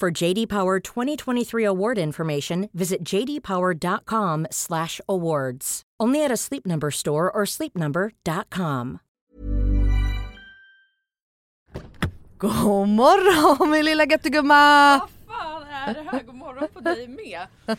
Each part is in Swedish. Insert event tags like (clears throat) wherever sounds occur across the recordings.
For JD Power 2023 award information, visit jdpower.com/awards. Only at a Sleep Number store or sleepnumber.com. God morgon min lilla göttegumma! Vad fan är det här? God morgon på dig med. (laughs)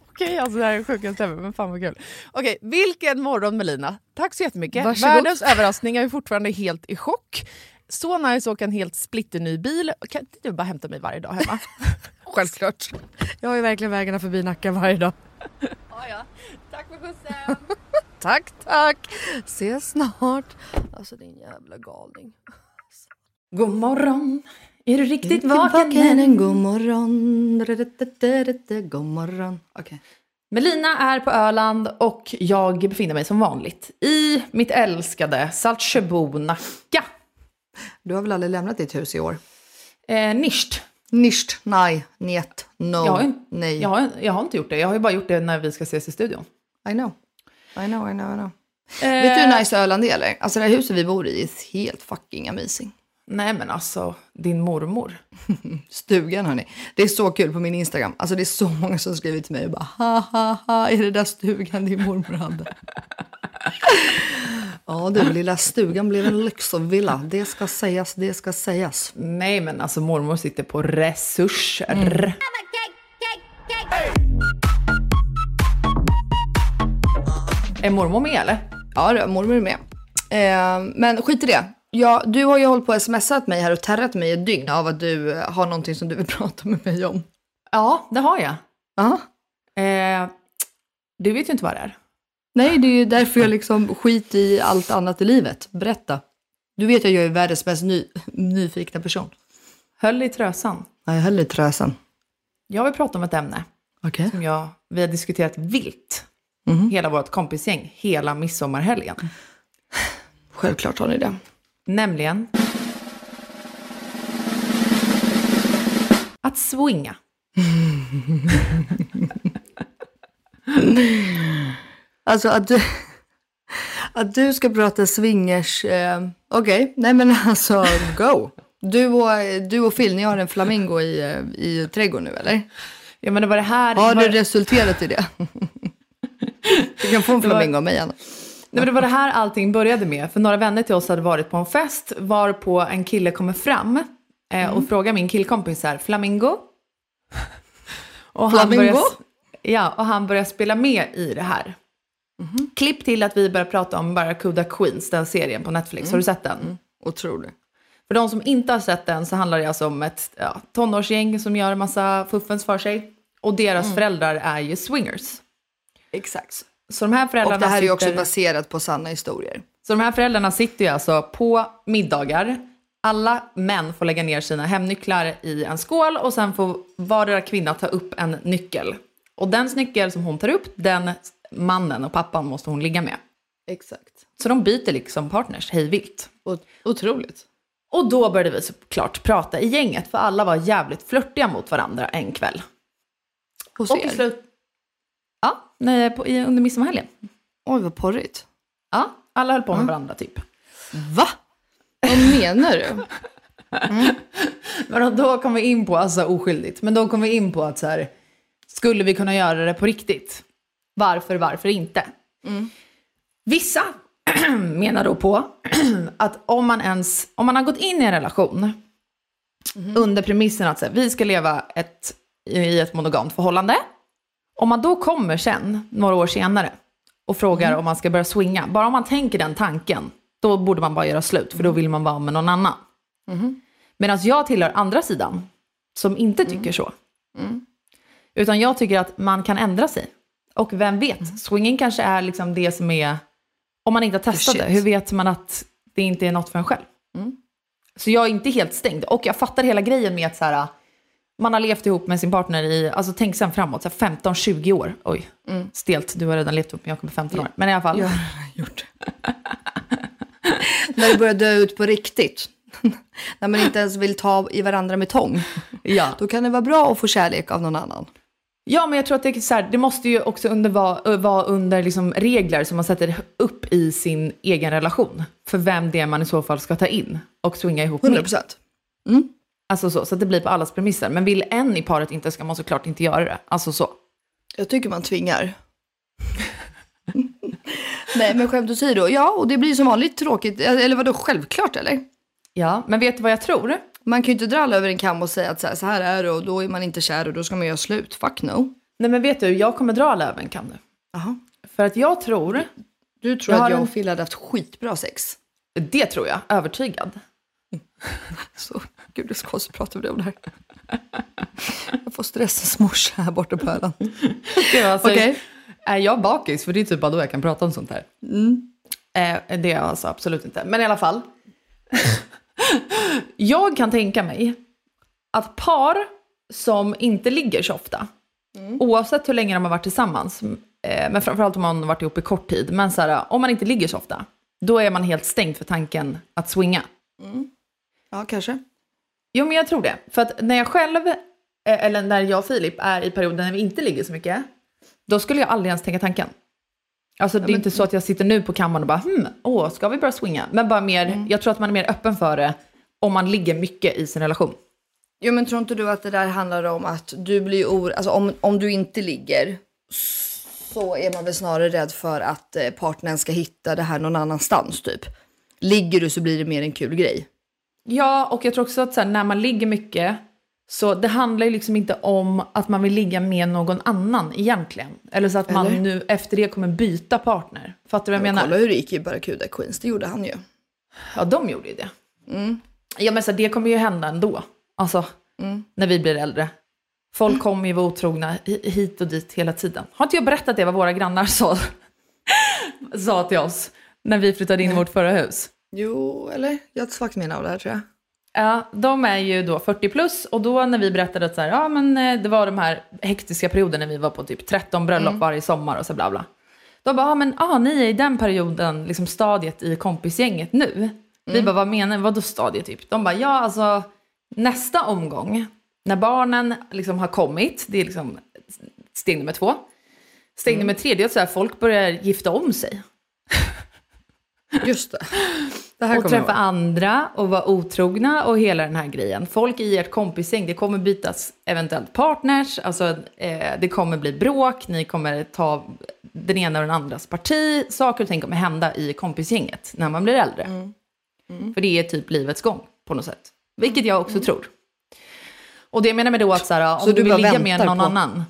Okej, alltså det här är det sjukaste ever, men fan vad kul. Okej, vilken morgon Melina. Tack så jättemycket. Varsågod. Världens överraskning, jag är fortfarande helt i chock. Så nice att åka en helt splitterny bil. Kan inte du bara hämta mig varje dag hemma? (laughs) Självklart. Jag har ju verkligen vägarna förbi Nacka varje dag. ja, ja. Tack för skjutsen. (laughs) Tack tack. Ses snart. Alltså din jävla galning. God morgon. Är du riktigt vaken än? God morgon. God morgon. Okej. Melina är på Öland och jag befinner mig som vanligt i mitt älskade Saltsjöbo, Nacka. Du har väl aldrig lämnat ditt hus i år? Eh, nischt. Nicht, nej, njet, no, Jag har, nej. jag, har, jag har inte gjort det. Jag har ju bara gjort det när vi ska ses i studion. I know. I know, I know, I know. Eh, Vet du hur nice Öland är eller? Alltså det här huset vi bor i är helt fucking amazing. Nej men alltså, din mormor. (laughs) Stugan hörni. Det är så kul på min Instagram. Alltså det är så många som skriver till mig och bara ha ha ha, är det där stugan din mormor hade? (laughs) ja du, lilla stugan blev en lyxvilla. Det ska sägas, det ska sägas. Nej men alltså mormor sitter på resurser. Är mormor med eller? Ja, mormor är med. Eh, men skit i det. Ja, du har ju hållit på och smsat mig här och terrat mig ett dygn av att du eh, har någonting som du vill (laughs) prata med mig om. Ja, det har jag. Ja. Eh, du vet ju inte vad det är. Nej, det är ju därför jag liksom skiter i allt annat i livet. Berätta. Du vet att jag är världens mest ny, nyfikna person. Höll i trösan. Ja, jag höll i trösan. Jag vill prata om ett ämne Okej. som jag, vi har diskuterat vilt. Mhm. Hela vårt kompisgäng, hela midsommarhelgen. Självklart har ni det. Nämligen att swinga. (laughs) Alltså att du, att du ska prata swingers. Eh, Okej, nej men alltså go. Du och, du och Phil, ni har en flamingo i, eh, i trädgården nu eller? Ja men det var det här... Har var, det resulterat i det? (laughs) Du kan få en var- flamingo av mig Anna. Nej, men det var det här allting började med. För några vänner till oss hade varit på en fest varpå en kille kommer fram eh, Mm. och frågar min killkompis här, flamingo? (laughs) Och Flamingo? börjar, ja, och han börjar spela med i det här. Mhm. Klipp till att vi börjar prata om Barracuda Queens, den serien på Netflix. Mm. Har du sett den? Otroligt. För de som inte har sett den så handlar det alltså om ett ja, tonårsgäng som gör massa fuffens för sig. Och deras Mm. föräldrar är ju swingers. Exakt. Så de här föräldrarna Och det här är ju också sitter... baserat på sanna historier. Så de här föräldrarna sitter ju alltså på middagar. Alla män får lägga ner sina hemnycklar i en skål och sen får vardera kvinna ta upp en nyckel. Och den nyckel som hon tar upp, den mannen och pappan måste hon ligga med. Exakt. Så de byter liksom partners hej vilt. O- otroligt. Och då började vi såklart prata i gänget, för alla var jävligt flörtiga mot varandra en kväll. Hos Och er? slut... Nej, på, i, under midsommarhelgen. Oj, vad porrigt. Ja, alla höll på med varandra typ. Va? Vad menar du? Men då kom vi in på, alltså oskyldigt, men då kom vi in på att så här, skulle vi kunna göra det på riktigt? Varför, varför inte? Vissa (clears throat) menar då på (clears throat) att om man ens, om man har gått in i en relation under premissen att så här, vi ska leva ett, i ett monogamt förhållande. Om man då kommer sen, några år senare, och frågar om man ska börja swinga, bara om man tänker den tanken, då borde man bara göra slut, för då vill man vara med någon annan. Medan jag tillhör andra sidan, som inte tycker så. Utan jag tycker att man kan ändra sig. Och vem vet, swinging kanske är liksom det som är, om man inte har testat shit. det, hur vet man att det inte är något för en själv? Så jag är inte helt stängd. Och jag fattar hela grejen med att så här, man har levt ihop med sin partner i, alltså tänk sen framåt, så här 15-20 år. Oj, stelt, du har redan levt ihop med Jakob i 15 år. Men i alla fall. Jag (laughs) har gjort. (laughs) När det börjar dö ut på riktigt. (laughs) När man inte ens vill ta i varandra med tång. Ja. Då kan det vara bra att få kärlek av någon annan. Ja, men jag tror att det, är så här, det måste ju också under, vara, vara under liksom regler som man sätter upp i sin egen relation. För vem det är man i så fall ska ta in och swinga ihop 100 med. procent. Alltså så, så att det blir på allas premisser. Men vill en i paret inte ska man såklart inte göra det. Alltså så. Jag tycker man tvingar. (laughs) Nej, men skämt åsido. Ja, och det blir som vanligt tråkigt. Eller vadå, självklart eller? Ja, men vet du vad jag tror? Man kan ju inte dra alla över en kam och säga att så här, så här är det och då är man inte kär och då ska man göra slut. Fuck no. Nej men vet du, jag kommer dra alla över en kam nu. Jaha. För att jag tror, Du tror Jag att jag en- och Phil hade haft skitbra sex? det tror jag, övertygad. (laughs) Så, gud det är så konstigt att prata med dig om det här. Jag får stressens morsa här borta på Öland. Alltså, Okej. Är jag bakis? För det är typ bara då jag kan prata om sånt här. Eh, det är jag alltså absolut inte. Men i alla fall. jag kan tänka mig att par som inte ligger så ofta, oavsett hur länge de har varit tillsammans, eh, men framförallt om man har varit ihop i kort tid, men så här, om man inte ligger så ofta, då är man helt stängd för tanken att swinga. Ja, kanske. Jo, men jag tror det. För att när jag själv, eh, eller när jag och Filip är i perioden när vi inte ligger så mycket, då skulle jag aldrig ens tänka tanken. Alltså det är inte så att jag sitter nu på kammaren och bara, hmm, åh, ska vi börja swinga? Men bara mer, jag tror att man är mer öppen för det om man ligger mycket i sin relation. Jo, men tror inte du att det där handlar om att du blir or... Alltså om, om du inte ligger så är man väl snarare rädd för att eh, partnern ska hitta det här någon annanstans typ. Ligger du så blir det mer en kul grej. Ja, och jag tror också att så här, när man ligger mycket, så det handlar ju liksom inte om att man vill ligga med någon annan egentligen. Eller så att man Eller? nu efter det kommer byta partner. Fattar du vad jag Men menar? kolla hur det gick i Barracuda Queens, det gjorde han ju. Ja, de gjorde ju det. Ja, men så det kommer ju hända ändå. Alltså, när vi blir äldre. Folk kommer ju vara otrogna hi- hit och dit hela tiden. Har inte jag berättat det vad våra grannar sa, (laughs) sa till oss när vi flyttade in i vårt förra hus? Jo, eller? Jag har ett svagt minne av det här tror jag. Ja, de är ju då 40 plus och då när vi berättade att så här, ja, men eh, det var de här hektiska perioderna när vi var på typ 13 bröllop varje sommar och så bla bla. De bara, ja men ah, ni är i den perioden, liksom stadiet i kompisgänget nu. Vi bara, vad menar ni? Vadå stadiet typ? De bara, ja alltså nästa omgång, när barnen liksom har kommit, det är liksom steg nummer två. Steg nummer tre, det är att så här, folk börjar gifta om sig. Just det. Det här och träffa andra och vara otrogna och hela den här grejen. Folk i ert kompisgäng, det kommer bytas eventuellt partners, alltså eh, det kommer bli bråk, ni kommer ta den ena och den andras parti. Saker och ting kommer hända i kompisgänget när man blir äldre. Mm. För det är typ livets gång på något sätt. Vilket jag också tror. Och det jag menar med då att så här, om Så du du vill ligga med någon på- annan.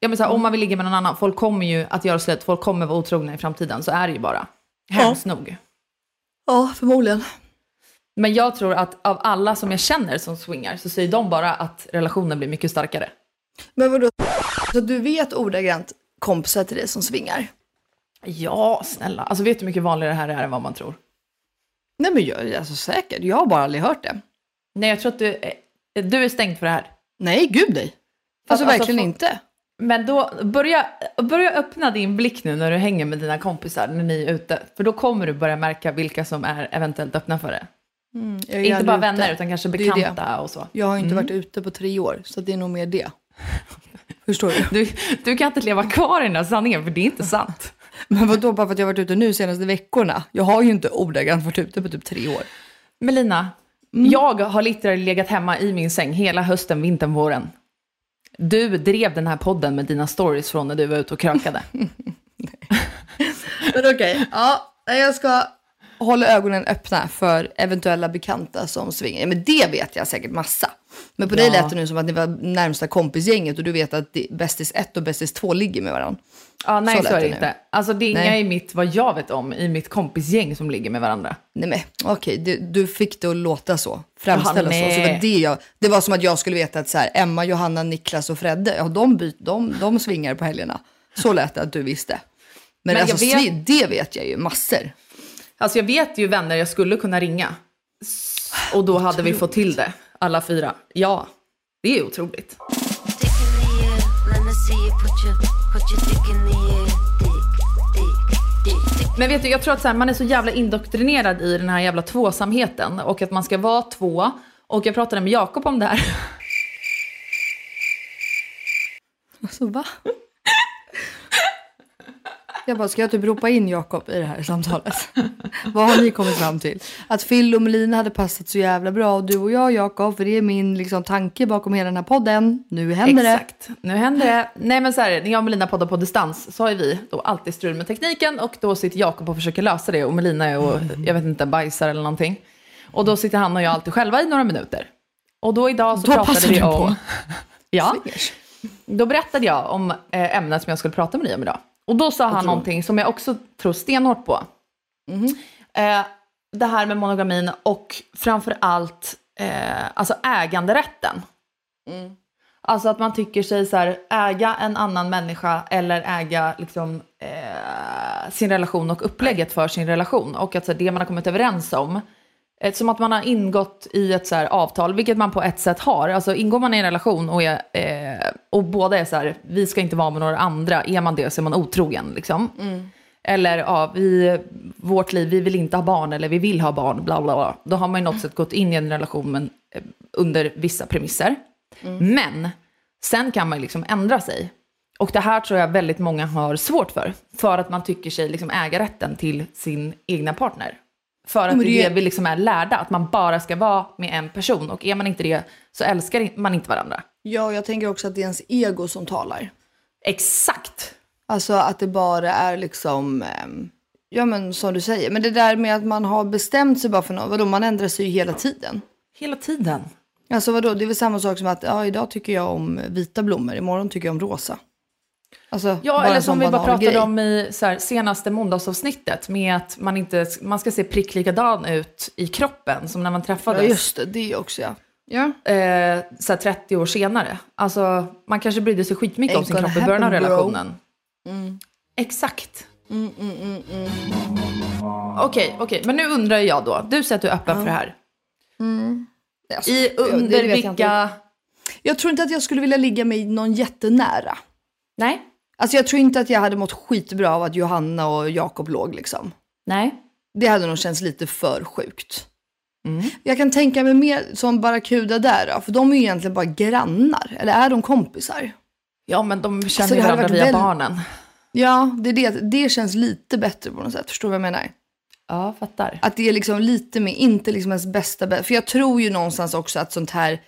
Ja, men så här, Om man vill ligga med någon annan, folk kommer ju att göra slut, folk kommer vara otrogna i framtiden, så är det ju bara. Hemskt nog. Ja, förmodligen. Men jag tror att av alla som jag känner som swingar så säger de bara att relationen blir mycket starkare. Men vadå? Så du vet ordagrant kompisar till dig som svingar? Ja, snälla. Alltså vet du hur mycket vanligare det här är än vad man tror? Nej men jag är alltså säker. Jag har bara aldrig hört det. Nej, jag tror att du, eh, du är stängd för det här. Nej, gud nej. Alltså, alltså, verkligen få- inte. Men då, börja, börja öppna din blick nu när du hänger med dina kompisar när ni är ute. För då kommer du börja märka vilka som är eventuellt öppna för det. Är Inte bara aldrig vänner ute. utan kanske Det är det. bekanta och så. Jag har inte varit ute på tre år, så det är nog mer det. (laughs) Förstår du? Du, du kan inte leva kvar i den här sanningen för det är inte sant. (laughs) Men vadå, bara för att jag har varit ute nu senaste veckorna? Jag har ju inte ordagrant varit ute på typ tre år. Melina, Mm. jag har literally legat hemma i min säng hela hösten, vintern, våren. Du drev den här podden med dina stories från när du var ute och krökade. (laughs) Men okej, ja, jag ska hålla ögonen öppna för eventuella bekanta som svingar. Men det vet jag säkert massa. Men på dig Ja. lät det nu som att ni var närmsta kompisgänget och du vet att bästis 1 och bästis 2 ligger med varandra. Ja, nej Så så, är det nu. inte. Alltså det är inga Nej. i mitt, vad jag vet om, i mitt kompisgäng som ligger med varandra. Nej men okej, du, du fick det att låta så, framställa Jaha, så. så det, det, jag, det var som att jag skulle veta att så här, Emma, Johanna, Niklas och Fredde, ja, de, byt, de, de svingar på helgerna. Så lät det att du visste. Men, Men alltså, jag vet- svi- det vet jag ju massor. Alltså jag vet ju vänner jag skulle kunna ringa. Och då hade vi fått till det, alla fyra. Ja, det är otroligt. Men vet du, jag tror att så här, man är så jävla indoktrinerad i den här jävla tvåsamheten och att man ska vara två. Och jag pratade med Jakob om det här. Alltså va? Jag bara, ska jag typ ropa in Jakob i det här samtalet? Vad har ni kommit fram till? Att Phil och Melina hade passat så jävla bra och du och jag Jakob, för det är min liksom, tanke bakom hela den här podden. Nu händer det. Exakt, nu händer det. Nej men så här, när jag och Melina poddar på distans så har ju vi då alltid strul med tekniken och då sitter Jakob och försöker lösa det och Melina är och, jag vet inte, bajsar eller någonting. Och då sitter han och jag alltid själva i några minuter. Och då idag så Då pratade vi du på. om... Ja, då berättade jag om eh, ämnet som jag skulle prata med dig om idag. Och då sa han någonting som jag också tror stenhårt på. Eh, det här med monogamin och framför allt eh, alltså äganderätten. Alltså att man tycker sig så här, äga en annan människa eller äga liksom, eh, sin relation och upplägget för sin relation. Och att så här, det man har kommit överens om, som att man har ingått i ett så avtal, vilket man på ett sätt har. Alltså ingår man i en relation och, är, eh, och båda är så här, vi ska inte vara med några andra, är man det så är man otrogen. Liksom. Eller ja, vi, vårt liv, vi vill inte ha barn eller vi vill ha barn, bla bla bla. Då har man ju något sätt gått in i en relation men, eh, under vissa premisser. Men sen kan man ju liksom ändra sig. Och det här tror jag väldigt många har svårt för. För att man tycker sig liksom äga rätten till sin egna partner. För att men det är det är- det vi liksom är lärda, att man bara ska vara med en person. Och är man inte det så älskar man inte varandra. Ja, jag tänker också att det är ens ego som talar. Exakt. Alltså att det bara är liksom, ehm, ja men som du säger, men det där med att man har bestämt sig bara för något, vadå, man ändrar sig ju hela tiden. Hela tiden. Alltså vadå, det är väl samma sak som att ja, idag tycker jag om vita blommor, imorgon tycker jag om rosa. Alltså, Ja, eller som vi bara pratade grej. om i här, senaste måndagsavsnittet med att man, inte, man ska se prick likadan ut i kroppen som när man Ja, träffades just det, det också ja. Ja, eh, så här, 30 år senare. Alltså, man kanske brydde sig skitmycket om sin kropp i början av relationen. Exakt. Okej, okej, men nu undrar jag då. Du säger att du är öppen för det här. alltså, I, ja, under jag vilka... Jag tror inte att jag skulle vilja ligga med någon jättenära. Nej, Alltså jag tror inte att jag hade mått skitbra av att Johanna och Jakob låg liksom. nej. Det hade nog känts lite för sjukt. Jag kan tänka mig mer som Barracuda där då, för de är ju egentligen bara grannar. Eller är de kompisar? Ja, men de känner Alltså, varandra via väl- barnen. Ja, det, det, det känns lite bättre på något sätt. Förstår du vad jag menar? Ja, fattar. Att det är liksom lite mer, inte liksom ens bästa bä- För jag tror ju någonstans också att sånt här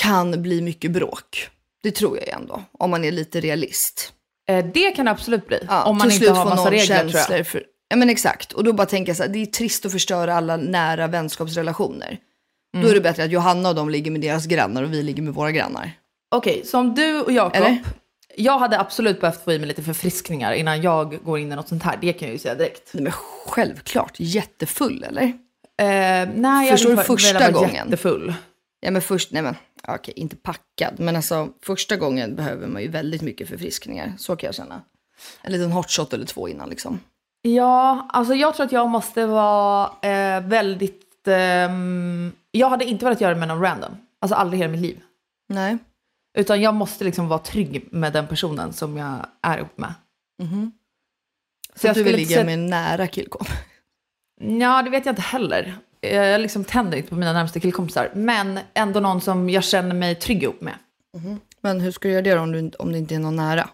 kan bli mycket bråk. Det tror jag ändå, om man är lite realist. Eh, det kan det absolut bli. Ja, om man inte har massa regler tror jag. känslor För, ja men exakt, och då bara tänker jag så här, det är trist att förstöra alla nära vänskapsrelationer. Mm. Då är det bättre att Johanna och de ligger med deras grannar och vi ligger med våra grannar. Okej, så om du och Jakob, jag hade absolut behövt få i mig lite förfriskningar innan jag går in i något sånt här. Det kan jag ju säga direkt. Nej, men självklart, jättefull eller? Eh, nej, Förstår jag du hade första gången? jättefull. Ja men först, nej men okej, inte packad, men alltså första gången behöver man ju väldigt mycket förfriskningar. Så kan jag känna. En liten hot shot eller två innan liksom. Ja, alltså jag tror att jag måste vara eh, väldigt... ehm, jag hade inte velat göra det med någon random. Alltså aldrig i hela mitt liv. Nej. Utan jag måste liksom vara trygg med den personen som jag är upp med. Så att du vill ligga med en nära killkompis. Ja, det vet jag inte heller. Jag liksom tänder inte på mina närmaste killkompisar. Men ändå någon som jag känner mig trygg ihop med. Men hur ska du göra det om, du, om det inte är någon nära?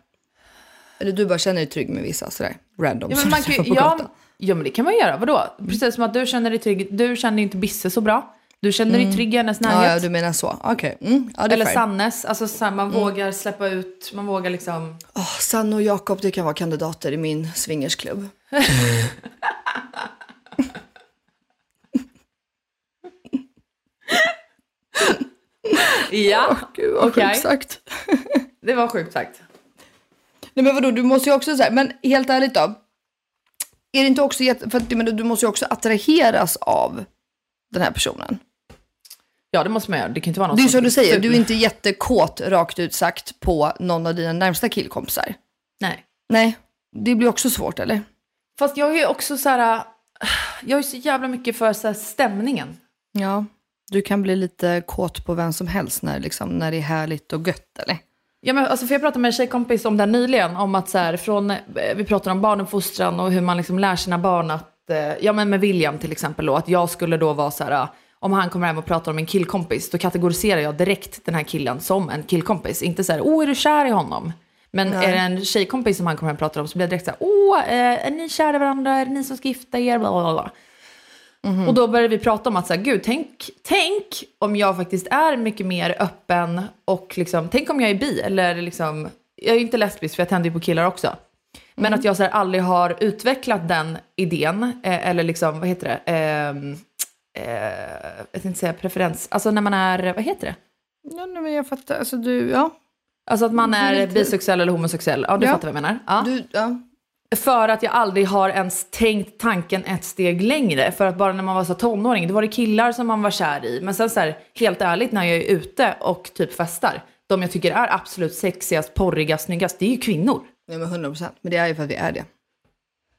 Eller du bara känner dig trygg med vissa sådär random Ja, men, man kan, på ja, gatan? ja, men det kan man göra. Vadå? Precis som att du känner dig trygg. Du känner ju inte Bisse så bra. Du känner dig trygg i hennes Ja, närhet. ja, du menar så. Okej. Mm, ja, Eller fair. Sannes. Alltså, så här, man vågar släppa ut, man vågar liksom... Åh, Sanne och Jakob, det kan vara kandidater i min swingersklubb. (laughs) (laughs) Ja, Gud vad Okej. sjukt sagt. (laughs) det var sjukt sagt. Nej men vadå, du måste ju också säga, men helt ärligt då. Är det inte också för att, menar, du måste ju också attraheras av den här personen. Ja, det måste man göra. Det kan inte vara någon Det är som du säger, du är inte jättekåt rakt ut sagt på någon av dina närmsta killkompisar. Nej. Nej, det blir också svårt eller? Fast jag är ju också så här... Jag är så jävla mycket för så stämningen. Ja, du kan bli lite kåt på vem som helst när, liksom, när det är härligt och gött eller? Ja, men, alltså, för jag pratade med en tjejkompis om det här nyligen. Om att så här, från, eh, vi pratar om barnuppfostran och hur man liksom lär sina barn att, eh, ja men med William till exempel då, att jag skulle då vara så här, eh, om han kommer hem och pratar om en killkompis, då kategoriserar jag direkt den här killen som en killkompis. Inte så här, åh är du kär i honom? Men är det en tjejkompis som han kommer hem och pratar om så blir jag direkt så här, åh är ni kära i varandra? Är det ni som ska gifta er? Bla, bla, bla. Och då började vi prata om att så här, gud, tänk, tänk om jag faktiskt är mycket mer öppen och liksom, tänk om jag är bi eller liksom, jag är inte lesbisk för jag tänder ju på killar också. Men att jag så här, aldrig har utvecklat den idén, eh, eller liksom, vad heter det, Ehm, eh, jag tänkte säga preferens, alltså när man är, vad heter det? Ja, nej, men jag fattar, alltså du, ja. Alltså att man är bisexuell eller homosexuell, ja du Ja. fattar vad jag menar. Ja. Du, ja. För att jag aldrig har ens tänkt tanken ett steg längre. För att bara när man var så tonåring, då var det killar som man var kär i. Men sen så här, helt ärligt när jag är ute och typ festar, de jag tycker är absolut sexigast, porrigast, snyggast, det är ju kvinnor. Nej men 100 procent, men det är ju för att vi är det.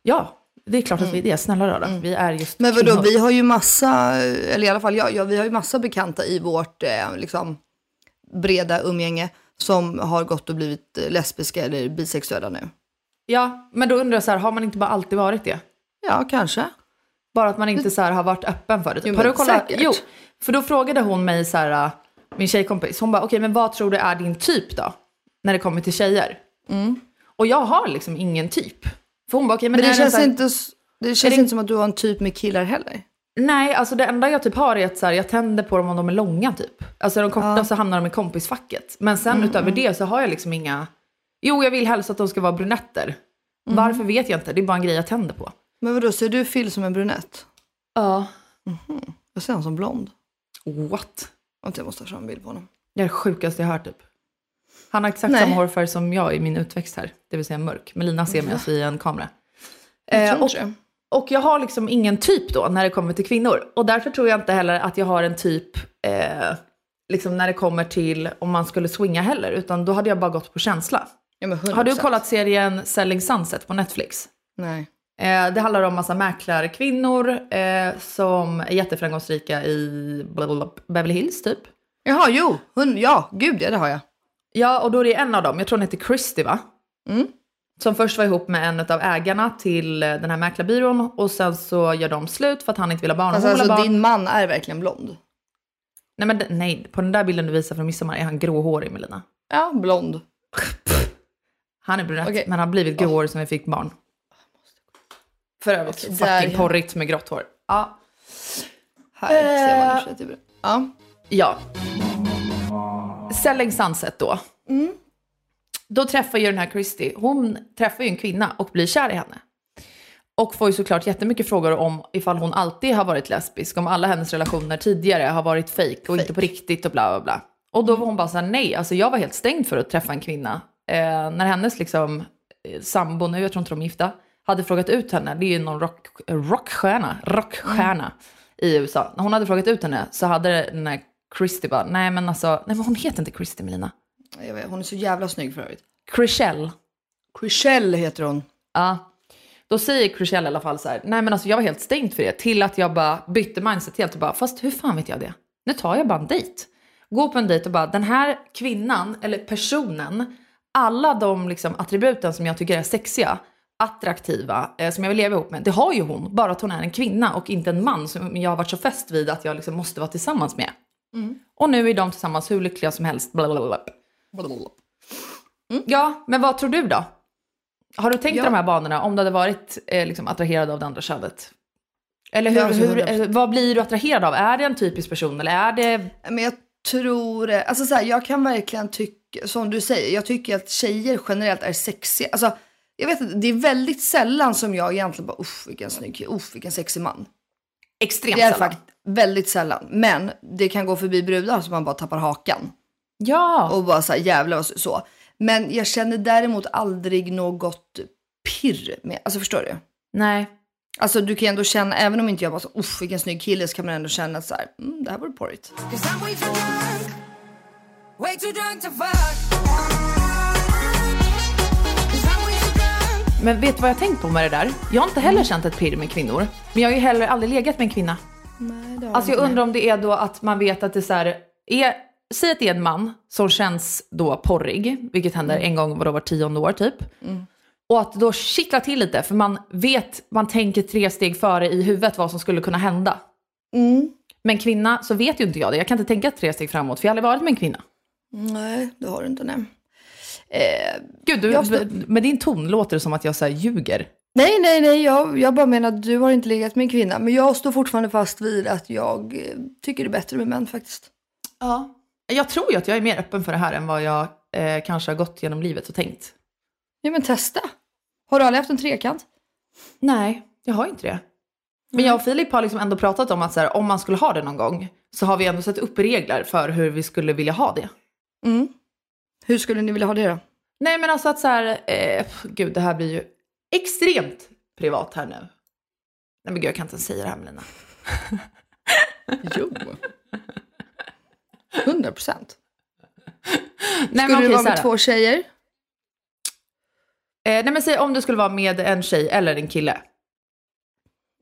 Ja, det är klart att vi är det. Snälla rara, vi är just Men vadå, kvinnor. vi har ju massa, eller i alla fall jag, ja, vi har ju massa bekanta i vårt eh, liksom, breda umgänge som har gått och blivit eh, lesbiska eller bisexuella nu. Ja, men då undrar jag så här, har man inte bara alltid varit det? Ja, kanske. Bara att man inte så här har varit öppen för det. Jo, men kollat? säkert. Jo, för då frågade hon mig så här, äh, min tjejkompis, hon bara, okej men vad tror du är din typ då? När det kommer till tjejer. Och jag har liksom ingen typ. För hon bara, okej men, Men, det känns, här- inte, det känns det- inte som att du har en typ med killar heller. Nej, alltså det enda jag typ har är att så här, jag tänder på dem om de är långa typ. Alltså är de korta så hamnar de i kompisfacket. Men sen Mm, utöver det så har jag liksom inga... Jo, jag vill helst att de ska vara brunetter. Mm. Varför vet jag inte, det är bara en grej jag tänder på. Men vadå, ser du Phil som en brunett? Ja. Jag ser honom som blond. What? Vänta, Jag måste ta fram en bild på honom. Det är det sjukaste jag hört typ. Han har exakt Nej. samma hårfärg som jag i min utväxt här. Det vill säga mörk. Melina ser mig alltså i en kamera. Jag Eh, tror och, inte det. och jag har liksom ingen typ då när det kommer till kvinnor. Och därför tror jag inte heller att jag har en typ eh, liksom när det kommer till om man skulle swinga heller. Utan då hade jag bara gått på känsla. Ja, men 100%. Har du kollat serien Selling Sunset på Netflix? Nej. Eh, det handlar om massa mäklarkvinnor eh, som är jätteframgångsrika i blablabla, Beverly Hills typ. Jaha, jo. Hon, ja, gud ja, det har jag. Ja, och då är det en av dem, jag tror hon heter Christy va? Mm. Som först var ihop med en av ägarna till eh, den här mäklarbyrån och sen så gör de slut för att han inte vill ha barn. Alltså, alltså barn. din man är verkligen blond. Nej, men, nej, på den där bilden du visar från midsommar är han gråhårig Melina. Ja, blond. (laughs) Han är brunett, Okej. men han har blivit gråhårig som vi fick barn. För övrigt, Okej, där, fucking ja. porrigt med grått hår. Ja. Här ser man Eh. i och för sig typ. Ja. Ja. Selling Sunset då. Då träffar ju den här Christy, hon träffar ju en kvinna och blir kär i henne. Och får ju såklart jättemycket frågor om ifall hon alltid har varit lesbisk, om alla hennes relationer tidigare har varit fake och inte på riktigt och bla bla bla. Och då var hon bara såhär, nej, alltså jag var helt stängd för att träffa en kvinna. Eh, när hennes liksom eh, sambo, nu jag tror inte de är gifta, hade frågat ut henne, det är ju någon rock, rockstjärna, rockstjärna i USA. När hon hade frågat ut henne så hade den här Christy bara, nej men alltså, nej men hon heter inte Christy Melina. Jag vet, hon är så jävla snygg för övrigt. Chriselle. Chriselle heter hon. Ja. Då säger Chriselle i alla fall så här, nej men alltså jag var helt stängd för det. Till att jag bara bytte mindset helt och bara, fast hur fan vet jag det? Nu tar jag bara en dejt. gå på en dejt och bara den här kvinnan eller personen, alla de liksom attributen som jag tycker är sexiga, attraktiva, eh, som jag vill leva ihop med, det har ju hon. Bara att hon är en kvinna och inte en man som jag har varit så fäst vid att jag liksom måste vara tillsammans med. Och nu är de tillsammans hur lyckliga som helst. Blablabla. Ja, men vad tror du då? Har du tänkt Ja. de här banorna om du hade varit eh, liksom, attraherad av det andra könet? Eller hur, alltså, hur, 100%. eh, vad blir du attraherad av? Är det en typisk person eller är det... Men jag tror, alltså så här, jag kan verkligen tycka, som du säger, jag tycker att tjejer generellt är sexiga. Alltså, jag vet inte, det är väldigt sällan som jag egentligen bara, uff vilken snygg uff vilken sexig man. Extremt Det är sällan. faktiskt väldigt sällan. Men det kan gå förbi brudar som man bara tappar hakan. Ja, Och bara så här, jävlar så- så. Men jag känner däremot aldrig något pirr med, alltså förstår du? nej. Alltså du kan ändå känna, även om inte jag bara så, uff vilken snygg kille, så kan man ändå känna att så här, mm, det här vore porrigt. Men vet du vad jag har tänkt på med det där? Jag har inte heller känt ett pirr med kvinnor. Men jag har ju heller aldrig legat med en kvinna. Nej, det har Alltså jag undrar om det är då att man vet att det är så här, är, säg att det är en man som känns då porrig, vilket händer en gång var tionde år typ. Och att då kittla till lite, för man vet, man tänker tre steg före i huvudet vad som skulle kunna hända. Mm. Men kvinna så vet ju inte jag det, jag kan inte tänka tre steg framåt, för jag har aldrig varit med en kvinna. Nej, det har du inte. Nej. Eh, Gud, du, Jag står- med din ton låter det som att jag så här ljuger. nej, nej, nej. Jag, jag bara menar att du har inte legat med en kvinna. Men jag står fortfarande fast vid att jag eh, tycker det är bättre med män faktiskt. Ja. Jag tror ju att jag är mer öppen för det här än vad jag eh, kanske har gått genom livet och tänkt. Ja, men testa. Har du aldrig haft en trekant? Nej, jag har inte det. Men jag och Filip har liksom ändå pratat om att så här, om man skulle ha det någon gång så har vi ändå satt upp regler för hur vi skulle vilja ha det. Mm. Hur skulle ni vilja ha det då? Nej men alltså att så här, eh, gud det här blir ju extremt privat här nu. Nej men gud jag kan inte ens säga det här Melina. (laughs) Jo. 100 procent. Nej Skulle men du okej vara med två tjejer? Eh, nej men säg om du skulle vara med en tjej eller en kille.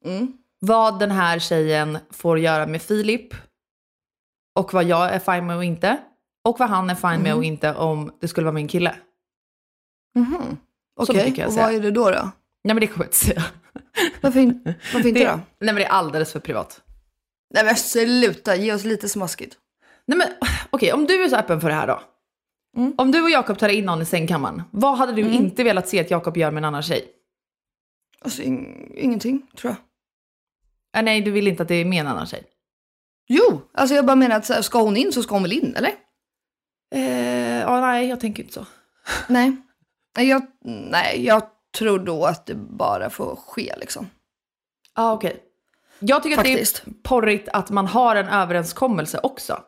Mm. Vad den här tjejen får göra med Filip. Och vad jag är fine med och inte. Och vad han är fine med och inte om det skulle vara min kille. Mhm. Så Okej, jag och säga. vad är det då då? Nej men det kommer jag inte säga. Varför, in, varför inte Det, då? nej men det är alldeles för privat. Nej men sluta, ge oss lite smaskigt. Nej men okej, om du är så öppen för det här då. Mm. Om du och Jakob tar in någon i sängkammaren, vad hade du inte velat se att Jakob gör med en annan tjej? Alltså ing, ingenting, tror jag. Äh, nej, du vill inte att det är med en annan tjej? Jo, alltså jag bara menar att här, ska hon in så ska hon väl in, eller? Eh, ja, nej, jag tänker inte så. Nej. Nej, Jag, nej, jag tror då att det bara får ske liksom. Ja, ah, okej. Jag tycker Faktiskt. att det är porrigt att man har en överenskommelse också.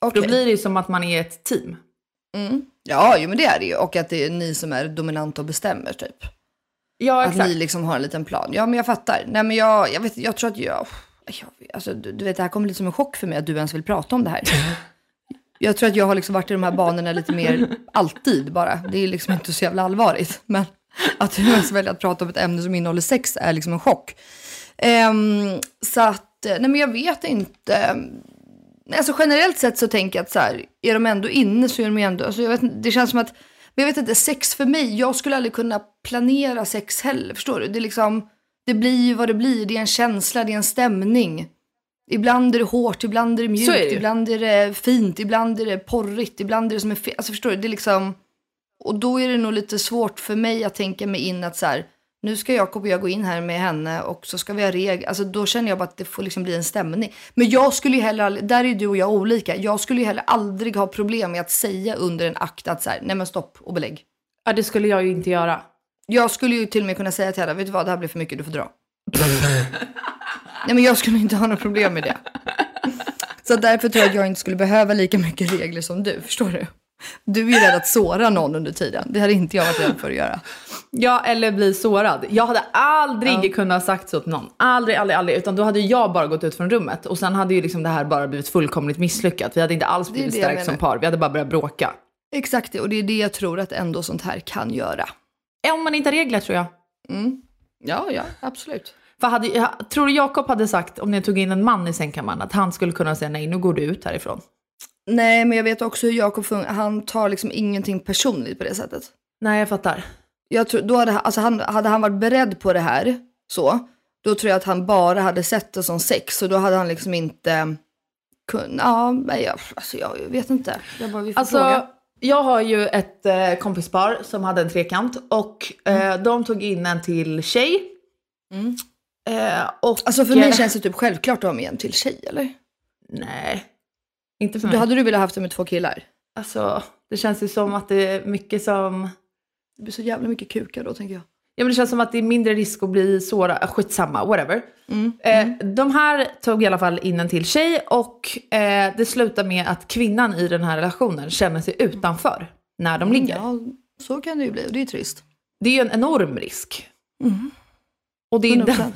Okej. Då blir det ju som att man är ett team. Mm. Ja, jo, men det är det ju. Och att det är ni som är dominanta och bestämmer typ. Ja, Att exakt. ni liksom har en liten plan. Ja, men jag fattar. Nej, men jag, jag, vet, jag tror att jag... jag alltså, du, du vet, det här kommer lite som en chock för mig att du ens vill prata om det här. (laughs) Jag tror att jag har liksom varit i de här banorna lite mer alltid bara. Det är liksom inte så jävla allvarligt. Men att du ens väljer att prata om ett ämne som innehåller sex är liksom en chock. Ehm, så att, eh, nej men jag vet inte. Alltså generellt sett så tänker jag att så här, är de ändå inne så är de ändå, alltså jag vet, det känns som att, men jag vet inte, sex för mig, jag skulle aldrig kunna planera sex heller, förstår du? Det är liksom, det blir ju vad det blir, det är en känsla, det är en stämning. Ibland är det hårt, ibland är det mjukt, är det ibland är det fint, ibland är det porrigt, ibland är det som är fel. Alltså förstår du, det är liksom, och då är det nog lite svårt för mig att tänka mig in att så här, nu ska Jakob och jag gå in här med henne och så ska vi ha regler. Alltså då känner jag bara att det får liksom bli en stämning. Men jag skulle ju heller, aldrig- där är du och jag olika. Jag skulle ju heller aldrig ha problem med att säga under en akt att så här, nej men stopp och belägg. Ja, det skulle jag ju inte göra. Jag skulle ju till och med kunna säga till henne, vet du vad, det här blir för mycket, du får dra. (laughs) nej men jag skulle inte ha något problem med det. Så därför tror jag att jag inte skulle behöva lika mycket regler som du, förstår du? Du är ju rädd att såra någon under tiden. Det hade inte jag varit rädd för att göra. Ja, eller bli sårad. Jag hade aldrig kunnat sagt så till någon. Aldrig, aldrig, aldrig. Utan då hade jag bara gått ut från rummet. Och sen hade ju liksom det här bara blivit fullkomligt misslyckat. Vi hade inte alls blivit stärkt som par. Vi hade bara börjat bråka. Exakt det, och det är det jag tror att ändå sånt här kan göra. Om man inte har regler tror jag. Ja, ja, absolut. För hade, jag tror du Jakob hade sagt, om ni tog in en man i sängkammaren, att han skulle kunna säga nej, nu går du ut härifrån? Nej, men jag vet också hur Jakob funkar. Han tar liksom ingenting personligt på det sättet. Nej, jag fattar. Jag tror, då hade, han- alltså han, hade han varit beredd på det här, så, då tror jag att han bara hade sett det som sex. Och då hade han liksom inte kunnat, ja, men jag, alltså jag vet inte. Jag bara, vi får Alltså, fråga. jag har ju ett eh, kompispar som hade en trekant och eh, de tog in en till tjej. Eh, och, Alltså för mig känns det typ självklart att ha med en till tjej, eller? Nej, inte för Då mig. hade du velat haft det med två killar? Alltså, det känns ju som att det är mycket som... Det blir så jävla mycket kukar då, tänker jag. Ja, men det känns som att det är mindre risk att bli sårad. Ah, Skitsamma, whatever. Mm, Eh, de här tog i alla fall in en till tjej och eh, det slutar med att kvinnan i den här relationen känner sig utanför när de ligger. Ja, så kan det ju bli och det är trist. Det är ju en enorm risk. Och det är, 100%.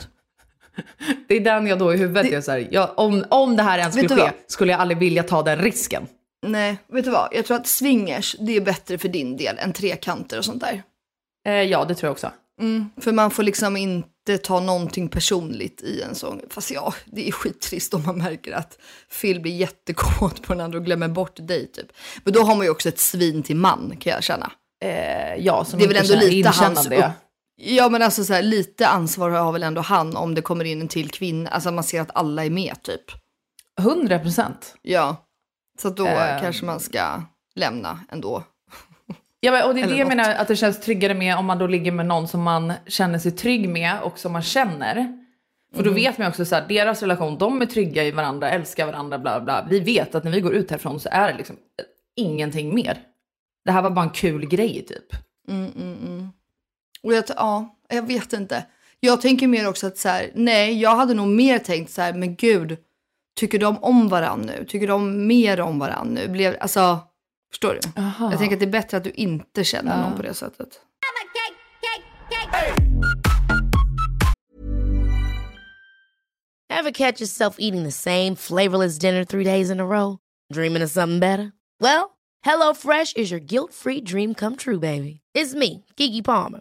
Det är den jag då i huvudet Det- är så här, jag, om, om det här ens skulle ske skulle jag aldrig vilja ta den risken. Nej, vet du vad? Jag tror att swingers, det är bättre för din del än trekanter och sånt där. Eh, ja, det tror jag också. Mm, för man får liksom inte ta någonting personligt i en sån. Fast ja, det är skittrist om man märker att Phil blir jättekåt på den andra och glömmer bort dig typ. Men då har man ju också ett svin till man kan jag känna. Eh, ja, som Det är väl ändå känner lite hans upp- Ja men alltså så här, lite ansvar har väl ändå han om det kommer in en till kvinna. Alltså man ser att alla är med typ. 100 procent. Ja. Så då Ehm. kanske man ska lämna ändå. Ja, men- och det är Eller det jag något. menar att det känns tryggare med om man då ligger med någon som man känner sig trygg med och som man känner. För Mm. då vet man också så här, deras relation, de är trygga i varandra, älskar varandra, bla bla. Vi vet att när vi går ut härifrån så är det liksom ingenting mer. Det här var bara en kul grej typ. Mm, mm, mm. Och jag, ja, jag vet inte. Jag tänker mer också att så här, nej, jag hade nog mer tänkt så här, men gud, tycker de om varandra nu? Tycker de mer om varandra nu? Blev, alltså, förstår du? Aha. Jag tänker att det är bättre att du inte känner Ja. någon på det sättet. Ever catch yourself eating the same flavorless dinner three days in a row? Dreaming of something better? Well, HelloFresh is your guilt free dream come true, baby. It's me, Gigi Palmer.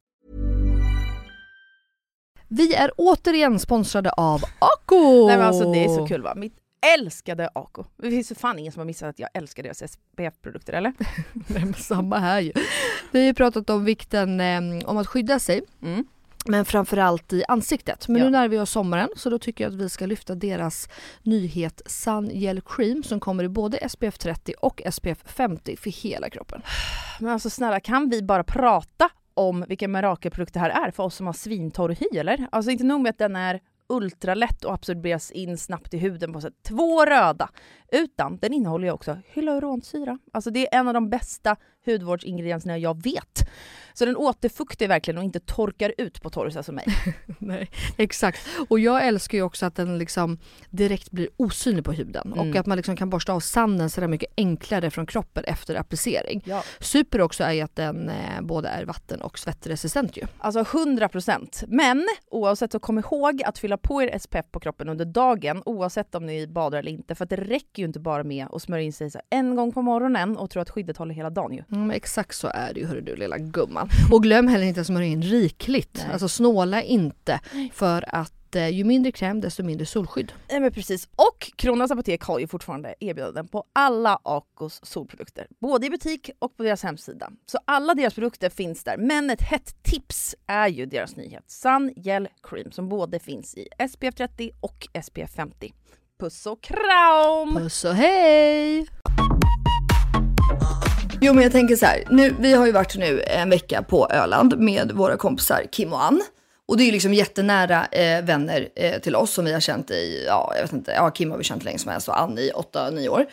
Vi är återigen sponsrade av Ako! Nej men alltså det är så kul va. Mitt älskade Ako. Det finns för fan ingen som har missat att jag älskar deras SPF-produkter eller? (laughs) Nej, men samma här ju. Vi har ju pratat om vikten eh, om att skydda sig. Mm. Men framförallt i ansiktet. Men Ja. nu närmar vi oss sommaren så då tycker jag att vi ska lyfta deras nyhet Sun Gel Cream som kommer i både SPF 30 och SPF 50 för hela kroppen. Men alltså snälla kan vi bara prata om vilken mirakelprodukt det här är för oss som har svintorr hy eller? Alltså inte nog med att den är ultralätt och absorberas in snabbt i huden på sätt två röda. Utan den innehåller ju också hyaluronsyra. Alltså det är en av de bästa hudvårdsingredienserna jag vet. Så den återfuktar verkligen och inte torkar ut på torrisa som mig. (laughs) Nej, exakt. Och jag älskar ju också att den liksom direkt blir osynlig på huden Mm. och att man liksom kan borsta av sanden sådär mycket enklare från kroppen efter applicering. Ja. Super också är ju att den eh, både är vatten och svettresistent ju. Alltså 100%. Men oavsett så kom ihåg att fylla på er SPF på kroppen under dagen oavsett om ni badar eller inte. För det räcker ju inte bara med att smörja in sig så en gång på morgonen och tro att skyddet håller hela dagen ju. Mm, exakt så är det ju hörru du lilla gumman. Och glöm heller inte att smörja in rikligt. Nej. Alltså snåla inte för att att eh, ju mindre kräm desto mindre solskydd. Ja, men precis. Och Kronans Apotek har ju fortfarande erbjudanden på alla Acos solprodukter. Både i butik och på deras hemsida. Så alla deras produkter finns där. Men ett hett tips är ju deras nyhet Sun Gel Cream som både finns i SPF 30 och SPF 50. Puss och kram! Puss och hej! Jo men jag tänker så här, nu, vi har ju varit nu en vecka på Öland med våra kompisar Kim och Ann. Och det är ju liksom jättenära eh, vänner eh, till oss som vi har känt i, ja jag vet inte, ja Kim har vi känt länge som helst och Ann i 8-9 år.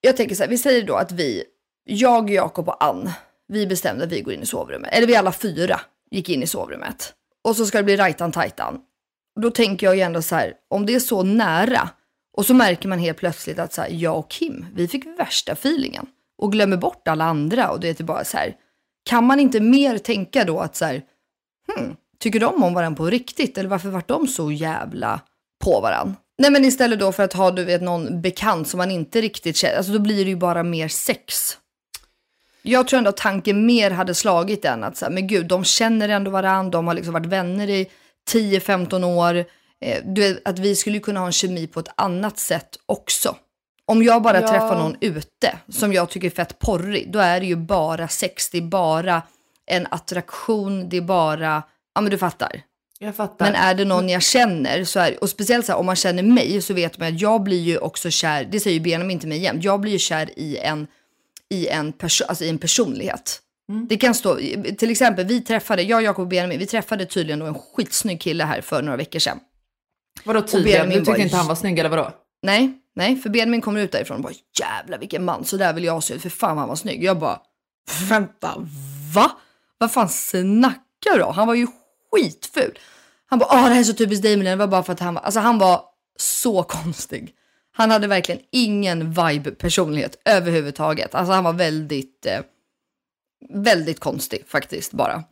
Jag tänker så här, vi säger då att vi, jag, Jakob och Ann, vi bestämde att vi går in i sovrummet. Eller vi alla fyra gick in i sovrummet. Och så ska det bli rajtan tajtan. Då tänker jag ju ändå så här, om det är så nära och så märker man helt plötsligt att så här, jag och Kim, vi fick värsta feelingen. Och glömmer bort alla andra och det är bara så här, kan man inte mer tänka då att så här, hmm, tycker de om varandra på riktigt? Eller varför vart de så jävla på varandra? Nej men istället då för att ha du vet någon bekant som man inte riktigt känner, alltså då blir det ju bara mer sex. Jag tror ändå att tanken mer hade slagit än att så här, men gud, de känner ändå varandra, de har liksom varit vänner i 10-15 år. Eh, du vet, att vi skulle ju kunna ha en kemi på ett annat sätt också. Om jag bara Ja. träffar någon ute som jag tycker är fett porrig, då är det ju bara sex, det är bara en attraktion, det är bara, ja men du fattar. Jag fattar. Men är det någon jag känner, så är, och speciellt så här, om man känner mig så vet man att jag blir ju också kär, det säger ju Benjamin till mig jämt, jag blir ju kär i en, i en, perso- alltså i en personlighet. Det kan stå, till exempel vi träffade, jag, Jakob och Benjamin, vi träffade tydligen då en skitsnygg kille här för några veckor sedan. vadå tydligen? Du tyckte var- inte han var snygg eller vadå? Nej, nej, för Benjamin kommer ut därifrån och bara jävlar vilken man, så där vill jag se ut, för fan vad han var snygg. Jag bara, vänta, va? Vad fan snackar du om? Han var ju skitful. Han bara, åh det här är så typiskt dig det var bara för att han var, alltså han var så (laughs) konstig. Han hade verkligen ingen vibe personlighet överhuvudtaget. Alltså han var väldigt, eh, väldigt konstig faktiskt bara.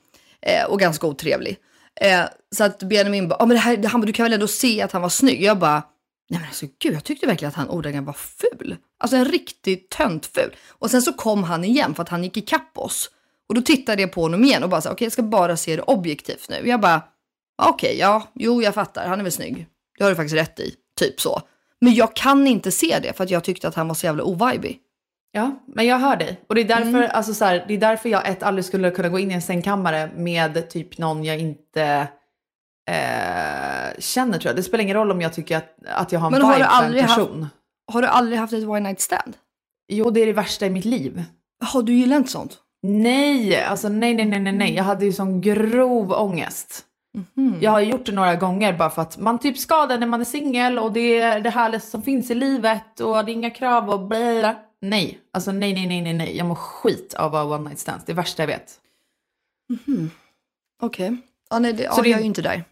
Eh, och ganska otrevlig. Eh, så att Benjamin bara, ah, men det här, han bara, du kan väl ändå se att han var snygg? Jag bara, nej men alltså gud, jag tyckte verkligen att han ordagrant var ful. Alltså en riktigt töntful. Och sen så kom han igen för att han gick ikapp oss. Och då tittade jag på honom igen och bara, okej jag ska bara se det objektivt nu. Jag bara, okej, ja, jo jag fattar, han är väl snygg. Det har du faktiskt rätt i, typ så. Men jag kan inte se det för att jag tyckte att han var så jävla ovibig. Ja, men jag hör dig. Och det är därför, Mm. alltså så här, det är därför jag ett aldrig skulle kunna gå in i en sängkammare med typ någon jag inte eh, känner tror jag. Det spelar ingen roll om jag tycker att, att jag har en Men har vibe du för en aldrig haft- person. Har du aldrig haft ett one night stand? Jo, det är det värsta i mitt liv. Jaha, du gillar inte sånt? Nej, alltså nej, nej, nej, nej, nej. Jag hade ju sån grov ångest. Mhm. Jag har gjort det några gånger bara för att man typ ska det när man är singel och det är det härligaste som finns i livet och det är inga krav och bla bla. Nej, alltså nej, nej, nej, nej, nej. Jag mår skit av att one night stands. Det är värsta jag vet. Okej. Ja, nej, det, Så ja, det- jag är ju inte där.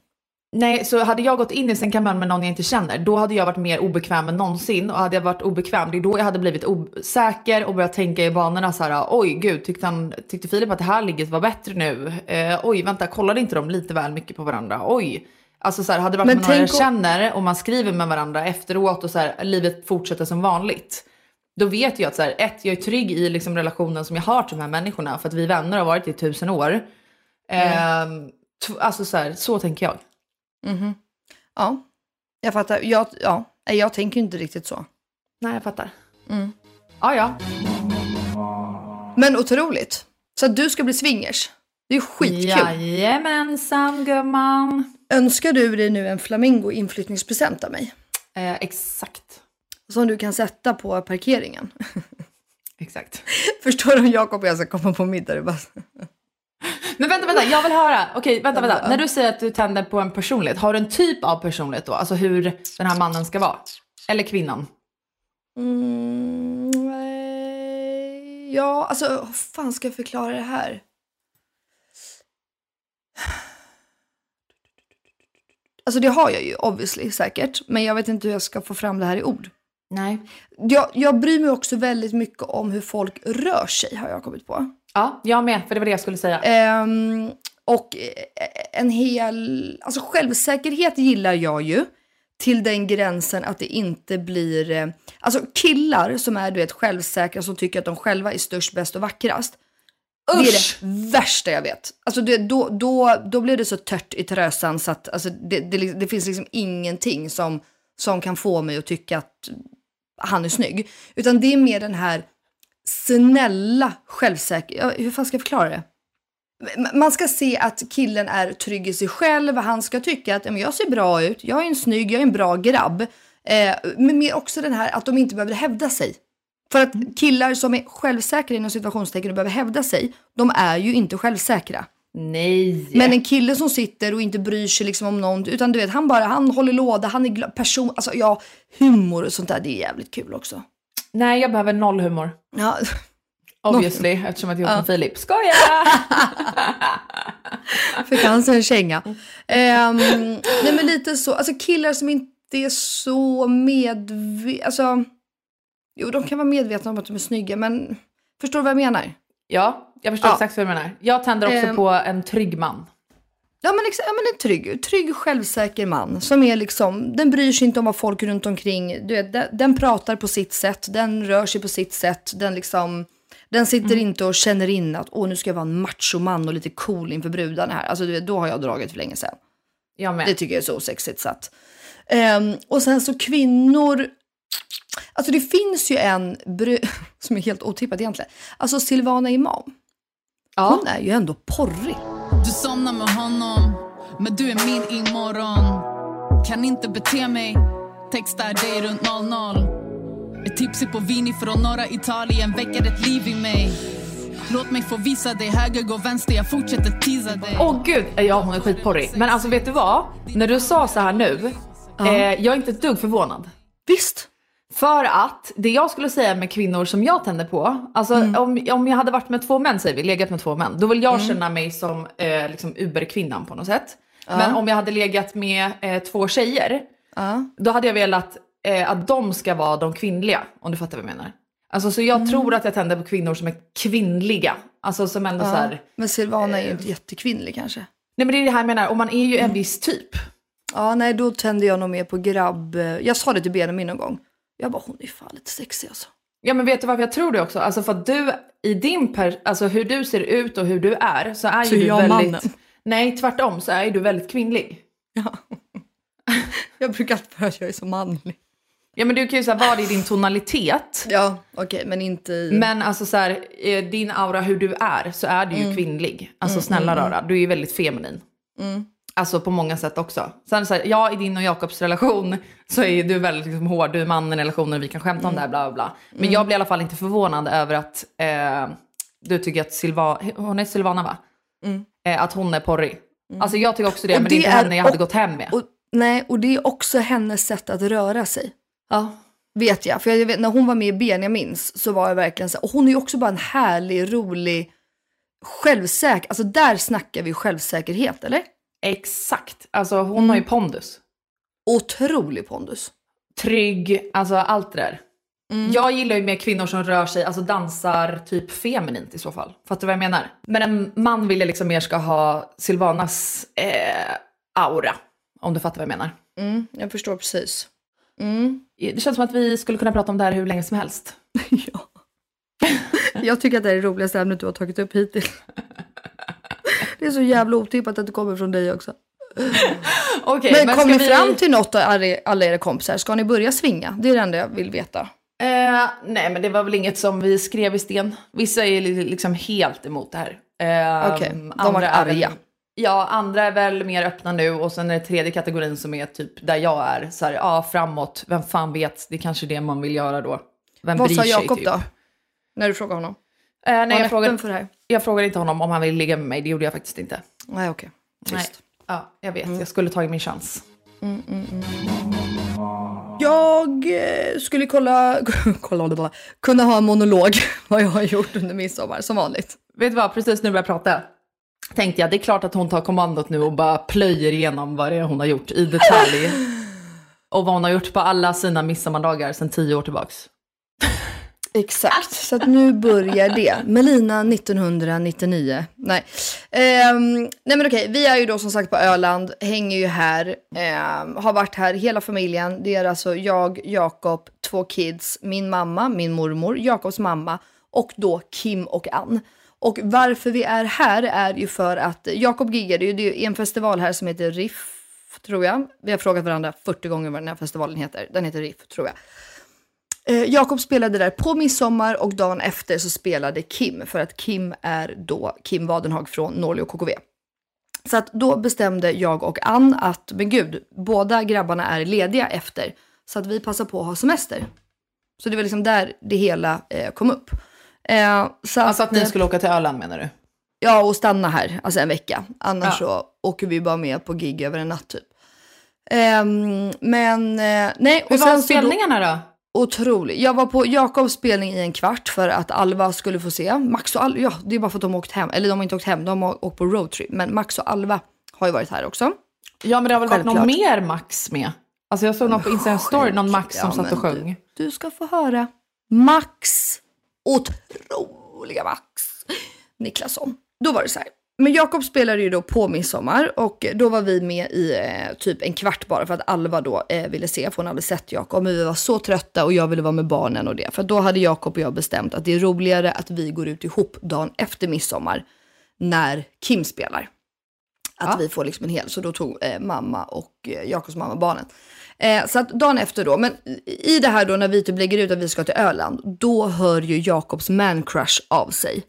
Nej, så hade jag gått in i sängkammaren med någon jag inte känner, då hade jag varit mer obekväm än någonsin. Och hade jag varit obekväm, det är då jag hade blivit osäker och börjat tänka i banorna så här, oj gud, tyckte, han, tyckte Filip att det här ligget var bättre nu? Eh, oj, vänta, kollade inte de lite väl mycket på varandra? Oj. Alltså så här, hade det varit Men med någon jag känner och man skriver med varandra efteråt och så här, livet fortsätter som vanligt. Då vet jag att så här, ett, jag är trygg i liksom relationen som jag har till de här människorna för att vi vänner har varit i tusen år. Ehm, t- alltså så här, så tänker jag. Ja, jag fattar. Jag, ja, jag tänker inte riktigt så. Nej, jag fattar. Mm. Ja, ja. Men otroligt. Så att du ska bli swingers. Det är skitkul. Jajamensan gumman. Önskar du dig nu en flamingo inflyttningspresent av mig? Eh, exakt. Som du kan sätta på parkeringen. (laughs) Exakt. Förstår du om Jakob och jag ska komma på middag? Bara... Men vänta, vänta, jag vill höra. Okej, vänta, vänta. När du säger att du tänder på en personlighet, har du en typ av personlighet då? Alltså hur den här mannen ska vara? Eller kvinnan? Mm, ja, alltså hur fan ska jag förklara det här? Alltså det har jag ju obviously säkert, men jag vet inte hur jag ska få fram det här i ord. Nej. Jag, jag bryr mig också väldigt mycket om hur folk rör sig har jag kommit på. Ja, jag med, för det var det jag skulle säga. Ehm, och eh, en hel, alltså självsäkerhet gillar jag ju till den gränsen att det inte blir, eh, alltså killar som är du vet självsäkra som tycker att de själva är störst, bäst och vackrast. Det är Usch! det värsta jag vet. Alltså det, då, då, då blir det så tört i trösan så att alltså det, det, det finns liksom ingenting som, som kan få mig att tycka att han är snygg. Utan det är mer den här snälla självsäker... ja, Hur fan ska jag förklara det? Man ska se att killen är trygg i sig själv. Han ska tycka att jag ser bra ut, jag är en snygg, jag är en bra grabb. Eh, men mer också den här att de inte behöver hävda sig. För att killar som är självsäkra inom situationstecken och behöver hävda sig, de är ju inte självsäkra. Nej. Men en kille som sitter och inte bryr sig liksom om någon, utan du vet, han bara, han håller låda, han är gla- person, alltså ja, humor och sånt där, det är jävligt kul också. Nej, jag behöver noll humor. Ja, (laughs) Obviously, eftersom att jag gjort med Filip. Skoja! fick han sig en känga. Ehm, nej men lite så, alltså killar som inte är så medvetna, alltså, jo de kan vara medvetna om att de är snygga, men förstår du vad jag menar? Ja, jag förstår Ja. exakt vad du menar. Jag tänder också Ehm. på en trygg man. Ja men, exa- ja, men en trygg, trygg, självsäker man som är liksom, den bryr sig inte om vad folk runt omkring, du vet, den, den pratar på sitt sätt, den rör sig på sitt sätt, den liksom, den sitter inte och känner in att åh nu ska jag vara en machoman och lite cool inför brudarna här. Alltså du vet, då har jag dragit för länge sedan. Jag med. Det tycker jag är så osexigt så att. Ehm, och sen så kvinnor, alltså det finns ju en bru- (laughs) som är helt otippad egentligen, alltså Silvana Imam. ja. Hon är ju ändå porrig. Du somnar med honom, men du är min imorgon Kan inte bete mig, textar dig runt 00 Är tipsig på vin från norra Italien, väcker ett liv i mig Låt mig få visa dig höger, gå vänster, jag fortsätter teasa dig Åh gud, ja hon är skitporrig. Men alltså vet du vad? När du sa så här nu, eh, jag är inte ett dugg förvånad. Visst? För att det jag skulle säga med kvinnor som jag tänder på, alltså om, om jag hade varit med två män säger vi, legat med två män, då vill jag känna mig som eh, liksom uberkvinnan på något sätt. Men om jag hade legat med eh, två tjejer, Ja. då hade jag velat eh, att de ska vara de kvinnliga, om du fattar vad jag menar. Alltså så jag tror att jag tänder på kvinnor som är kvinnliga. Alltså som ändå så här, Men Silvana är ju inte jättekvinnlig kanske. nej men det är det här jag menar, och man är ju en viss typ. Ja, nej då tände jag nog mer på grabb. Jag sa det till Benjamin någon gång. Jag bara, hon är fan lite sexig alltså. Ja men vet du varför jag tror det också? Alltså för att du i din, per, alltså hur du ser ut och hur du är så är Så ju du väldigt, mannen. nej tvärtom så är ju du väldigt kvinnlig. (laughs) Jag brukar alltid höra att jag är så manlig. Ja men du kan ju så här vara i din tonalitet. Ja, okej, men inte i... Men alltså så här, din aura hur du är så är du Mm. ju kvinnlig. Alltså snälla rara, du är ju väldigt feminin. Mm. Alltså på många sätt också. Sen så här, ja i din och Jakobs relation så är du väldigt liksom, hård, du är mannen i relationen, vi kan skämta Mm. om det här bla bla bla. Men jag blir i alla fall inte förvånad över att eh, du tycker att Silva, hon är Silvana va? Eh, att hon är porrig. Alltså jag tycker också det, Mm. Och men det är inte henne jag hade och- gått hem med. Och, nej, och det är också hennes sätt att röra sig. ja. Vet jag. För jag vet, när hon var med i Benjamins så var jag verkligen så Och hon är ju också bara en härlig, rolig, självsäker. Alltså där snackar vi självsäkerhet, eller? Exakt, alltså hon Mm. har ju pondus. Otrolig pondus. trygg, alltså allt det där. Jag gillar ju mer kvinnor som rör sig, alltså dansar typ feminint i så fall. Fattar du vad jag menar? Men en man vill jag liksom mer ska ha Silvanas eh, aura. Om du fattar vad jag menar. Mm, jag förstår precis. Mm. Det känns som att vi skulle kunna prata om det här hur länge som helst. (laughs) ja. Jag tycker att det är det roligaste ämnet du har tagit upp hittills. (laughs) Det är så jävla otippat att det kommer från dig också. (laughs) Okej, men kom ska ni vi- fram till något av alla era kompisar? Ska ni börja svinga? Det är det enda jag vill veta. Eh, nej men det var väl inget som vi skrev i sten. Vissa är li- liksom helt emot det här. Eh, Okej, de andra var är väl- arga. Ja, andra är väl mer öppna nu och sen är det tredje kategorin som är typ där jag är. Så här, ja, framåt, vem fan vet, det är kanske är det man vill göra då. Vem Vad bryr sa Jakob typ. då? När du frågade honom? Eh, nej, jag frågade, för det här? jag frågade inte honom om han ville ligga med mig, det gjorde jag faktiskt inte. Nej okej. Nej. Trist. Ja, jag vet, jag skulle tagit min chans. Jag eh, skulle kolla, (laughs) kolla, kunna ha en monolog (laughs) vad jag har gjort under midsommar som vanligt. Vet du vad, precis när du började prata tänkte jag det är klart att hon tar kommandot nu och bara plöjer igenom vad det är hon har gjort i detalj. (laughs) och vad hon har gjort på alla sina midsommardagar sedan tio år tillbaks. Exakt, så att nu börjar det. Melina 1999. Nej, Um, nej men okej, vi är ju då som sagt på Öland, hänger ju här, um, har varit här hela familjen. Det är alltså jag, Jakob, två kids, min mamma, min mormor, Jakobs mamma och då Kim och Ann. Och varför vi är här är ju för att Jakob giggade ju, det är ju en festival här som heter Riff, tror jag. Vi har frågat varandra 40 gånger vad den här festivalen heter. Den heter Riff, tror jag. Eh, Jakob spelade där på midsommar och dagen efter så spelade Kim, för att Kim är då Kim Wadenhag från Norli och KKV. Så att då bestämde jag och Ann att, men gud, båda grabbarna är lediga efter. Så att vi passar på att ha semester. Så det var liksom där det hela eh, kom upp. Eh, så Alltså att ni eh, skulle åka till Öland menar du? Ja, och stanna här, alltså en vecka. Annars Ja. så åker vi bara med på gig över en natt typ. Ehm, men eh, nej. Hur var så då- spelningarna då? Otroligt. Jag var på Jakobs spelning i en kvart för att Alva skulle få se. Max och Alva, ja det är bara för att de har åkt hem. Eller de har inte åkt hem, de har åkt på roadtrip. Men Max och Alva har ju varit här också. Ja men det har väl varit någon mer Max med? Alltså jag såg någon på Instagram story, någon Max som Ja, satt och sjöng. Du, du ska få höra. Max, otroliga Max Niklasson. Då var det så här. Men Jakob spelade ju då på midsommar och då var vi med i eh, typ en kvart bara för att Alva då eh, ville se, för hon hade sett Jakob. Men vi var så trötta och jag ville vara med barnen och det. För då hade Jakob och jag bestämt att det är roligare att vi går ut ihop dagen efter midsommar när Kim spelar. Att vi får liksom en hel, så då tog eh, mamma och eh, Jakobs mamma barnen. Eh, så att dagen efter då, men i i det här då när vi typ lägger ut att vi ska till Öland, då hör ju Jakobs man crush av sig.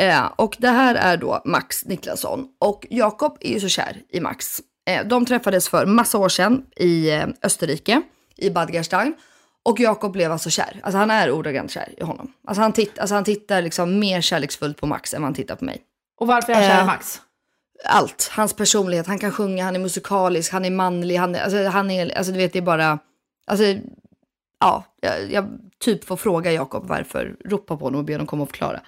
Eh, och det här är då Max Niklasson. Och Jakob är ju så kär i Max. Eh, de träffades för massa år sedan i eh, Österrike, i Bad Gastein. Och Jakob blev alltså kär. Alltså han är ordagrant kär i honom. Alltså han, titt, alltså han tittar liksom mer kärleksfullt på Max än vad han tittar på mig. Och varför är han kär i Eh, Max? allt. Hans personlighet, han kan sjunga, han är musikalisk, han är manlig, han är, alltså, han är, alltså du vet det är bara, alltså, ja, jag, jag typ får fråga Jakob varför, ropa på honom och be honom komma och förklara.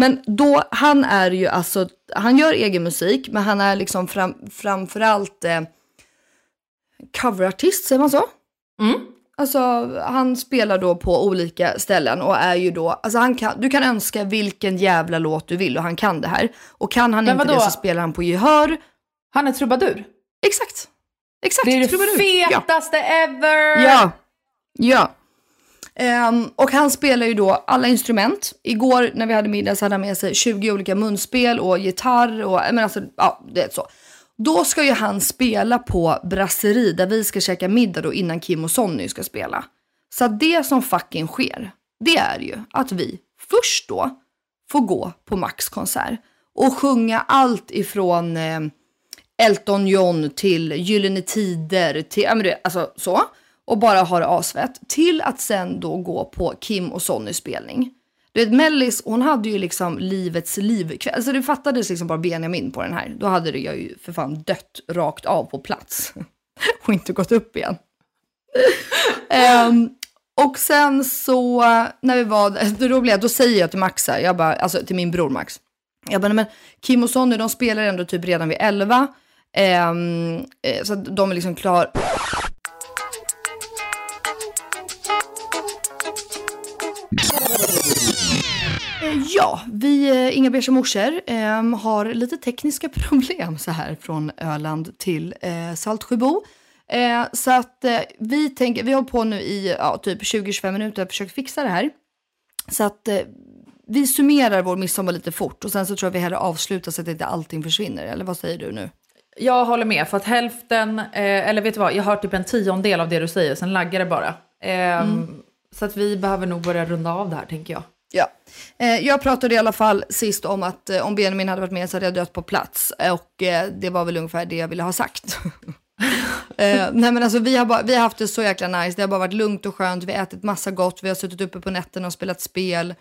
Men då, han är ju alltså, han gör egen musik, men han är liksom fram, framförallt eh, coverartist, säger man så? Mm. Alltså han spelar då på olika ställen och är ju då, alltså han kan, du kan önska vilken jävla låt du vill och han kan det här. Och kan han Men inte vadå? det så spelar han på gehör. Han är trubadur. Exakt. Exakt. Det är det trubadur. Ja. fetaste ever! Ja. Ja. Um, och han spelar ju då alla instrument. Igår när vi hade middag så hade han med sig 20 olika munspel och gitarr och men alltså, ja, det är så. Då ska ju han spela på Brasserie där vi ska käka middag då innan Kim och Sonny ska spela. Så att det som fucking sker, det är ju att vi först då får gå på Max konsert och sjunga allt ifrån eh, Elton John till Gyllene Tider, till, ja men det, alltså så. Och bara har det asfett. Till att sen då gå på Kim och Sonnys spelning. Du vet Mellis, hon hade ju liksom livets liv. Alltså det fattades liksom bara Benjamin på den här. Då hade det jag ju för fan dött rakt av på plats. (laughs) och inte gått upp igen. um, och sen så när vi var där, det roliga, då säger jag till Max, här, jag bara, alltså till min bror Max. Jag bara, "Nej, men Kim och Sonny de spelar ändå typ redan vid 11. Um, ehm, eh, så att de är liksom klar. Ja, vi eh, Inga Beige morsor ehm, har lite tekniska (laughs) problem så här från Öland till eh, Saltsjöbo. Eh, så att eh, vi tänker, vi har på nu i ja, typ 20-25 minuter och försökt fixa det här. Så att eh, vi summerar vår midsommar lite fort och sen så tror jag vi hellre avslutar så att inte allting försvinner. Eller vad säger du nu? Jag håller med, för att hälften, eh, eller vet du vad, jag har typ en tiondel av det du säger, sen laggar det bara. Ehm, så att vi behöver nog börja runda av det här tänker jag. Ja. Eh, jag pratade i alla fall sist om att eh, om Benjamin hade varit med så hade jag dött på plats. Och eh, det var väl ungefär det jag ville ha sagt. (laughs) eh, nej men alltså vi har, bara, vi har haft det så jäkla nice. Det har bara varit lugnt och skönt. Vi har ätit massa gott. Vi har suttit uppe på nätterna och spelat spel.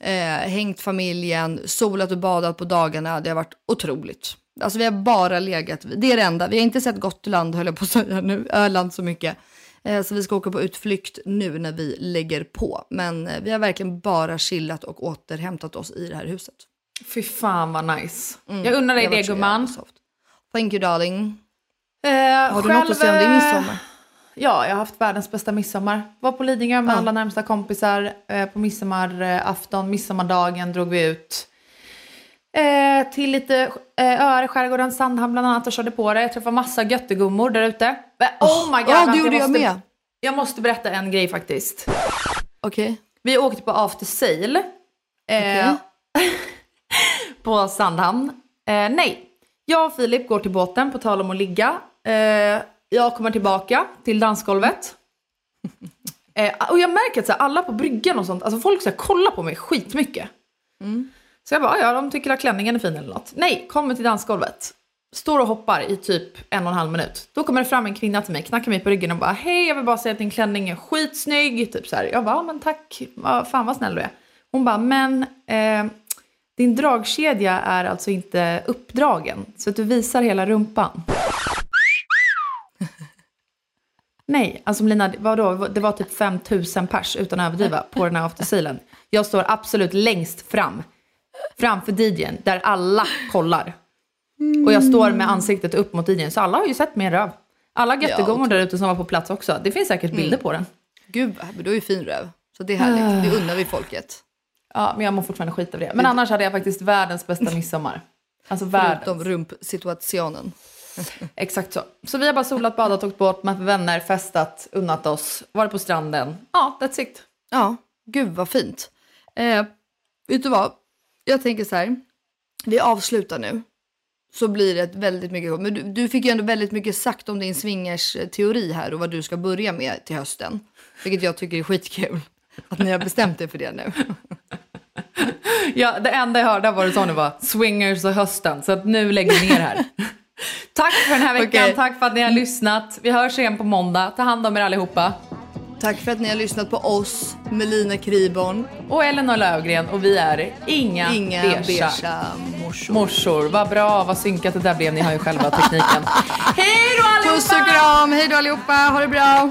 Eh, hängt familjen, solat och badat på dagarna. Det har varit otroligt. Alltså vi har bara legat, det är det enda. Vi har inte sett Gotland höll jag på att säga nu, Öland så mycket. Eh, Så vi ska åka på utflykt nu när vi lägger på. Men eh, vi har verkligen bara chillat och återhämtat oss i det här huset. Fy fan vad nice. Mm, Jag unnar dig det så gumman. Thank you darling. Eh, Har du något att säga om din eh, midsommar? Ja, jag har haft världens bästa midsommar. Var på Lidingö med Ja. alla närmsta kompisar eh, på midsommarafton. Midsommardagen drog vi ut eh, till lite eh, öar i skärgården, Sandhamn bland annat och körde på det. Jag träffade massa göttegummor där ute. Oh my god! Ja, det gjorde jag måste, med. Jag måste berätta en grej faktiskt. Okej. Vi åkte på after sail. Eh, Okej. (laughs) på Sandhamn. Eh, nej, jag och Filip går till båten på tal om att ligga. Eh, jag kommer tillbaka till dansgolvet. (laughs) Eh, och jag märker att så här, alla på bryggan och sånt, alltså folk så här, kollar på mig skitmycket. Så jag bara, ja de tycker att klänningen är fin eller något. Nej, kommer till dansgolvet. Står och hoppar i typ en och en halv minut. Då kommer det fram en kvinna till mig, knackar mig på ryggen och bara hej jag vill bara säga att din klänning är skitsnygg. Typ så här. Jag bara, ja, men tack, fan vad snäll du är. Hon bara, men eh, din dragkedja är alltså inte uppdragen så att du visar hela rumpan. (laughs) Nej, alltså Melina, vadå? det var typ 5000 pers utan att överdriva på den här aftersealen. Jag står absolut längst fram, framför DJn, där alla kollar. Och jag står med ansiktet upp mot DJn, så alla har ju sett min röv. Alla göttegångor där ute som var på plats också. Det finns säkert bilder på den. Gud, men du har ju fin röv. Så det är härligt, det unnar vi folket. Ja, men jag mår fortfarande skit av det. Men annars hade jag faktiskt världens bästa (laughs) midsommar. Alltså världens. Förutom rumpsituationen. (laughs) Exakt så. Så vi har bara solat, badat, åkt båt med vänner, festat, unnat oss, varit på stranden. Ja, that's it. Ja, gud vad fint. Eh, vet du vad? Jag tänker så här. Vi avslutar nu. Så blir det väldigt mycket... Men du, du fick ju ändå väldigt mycket sagt om din swingers teori här och vad du ska börja med till hösten. Vilket jag tycker är skitkul. Att ni har bestämt er för det nu. (laughs) Ja, det enda jag hörde var det sa nu var swingers och hösten. Så att nu lägger vi ner här. (laughs) Tack för den här veckan, Okej. tack för att ni har lyssnat. Vi hörs igen på måndag. Ta hand om er allihopa. Tack för att ni har lyssnat på oss, Melina Kriborn. Och Elinor Lövgren och vi är inga, Inga beiga beiga morsor. morsor. Vad bra, vad synkat det där blev. Ni har ju själva tekniken. (laughs) Hej då allihopa! Puss och kram, hej då allihopa, ha det bra.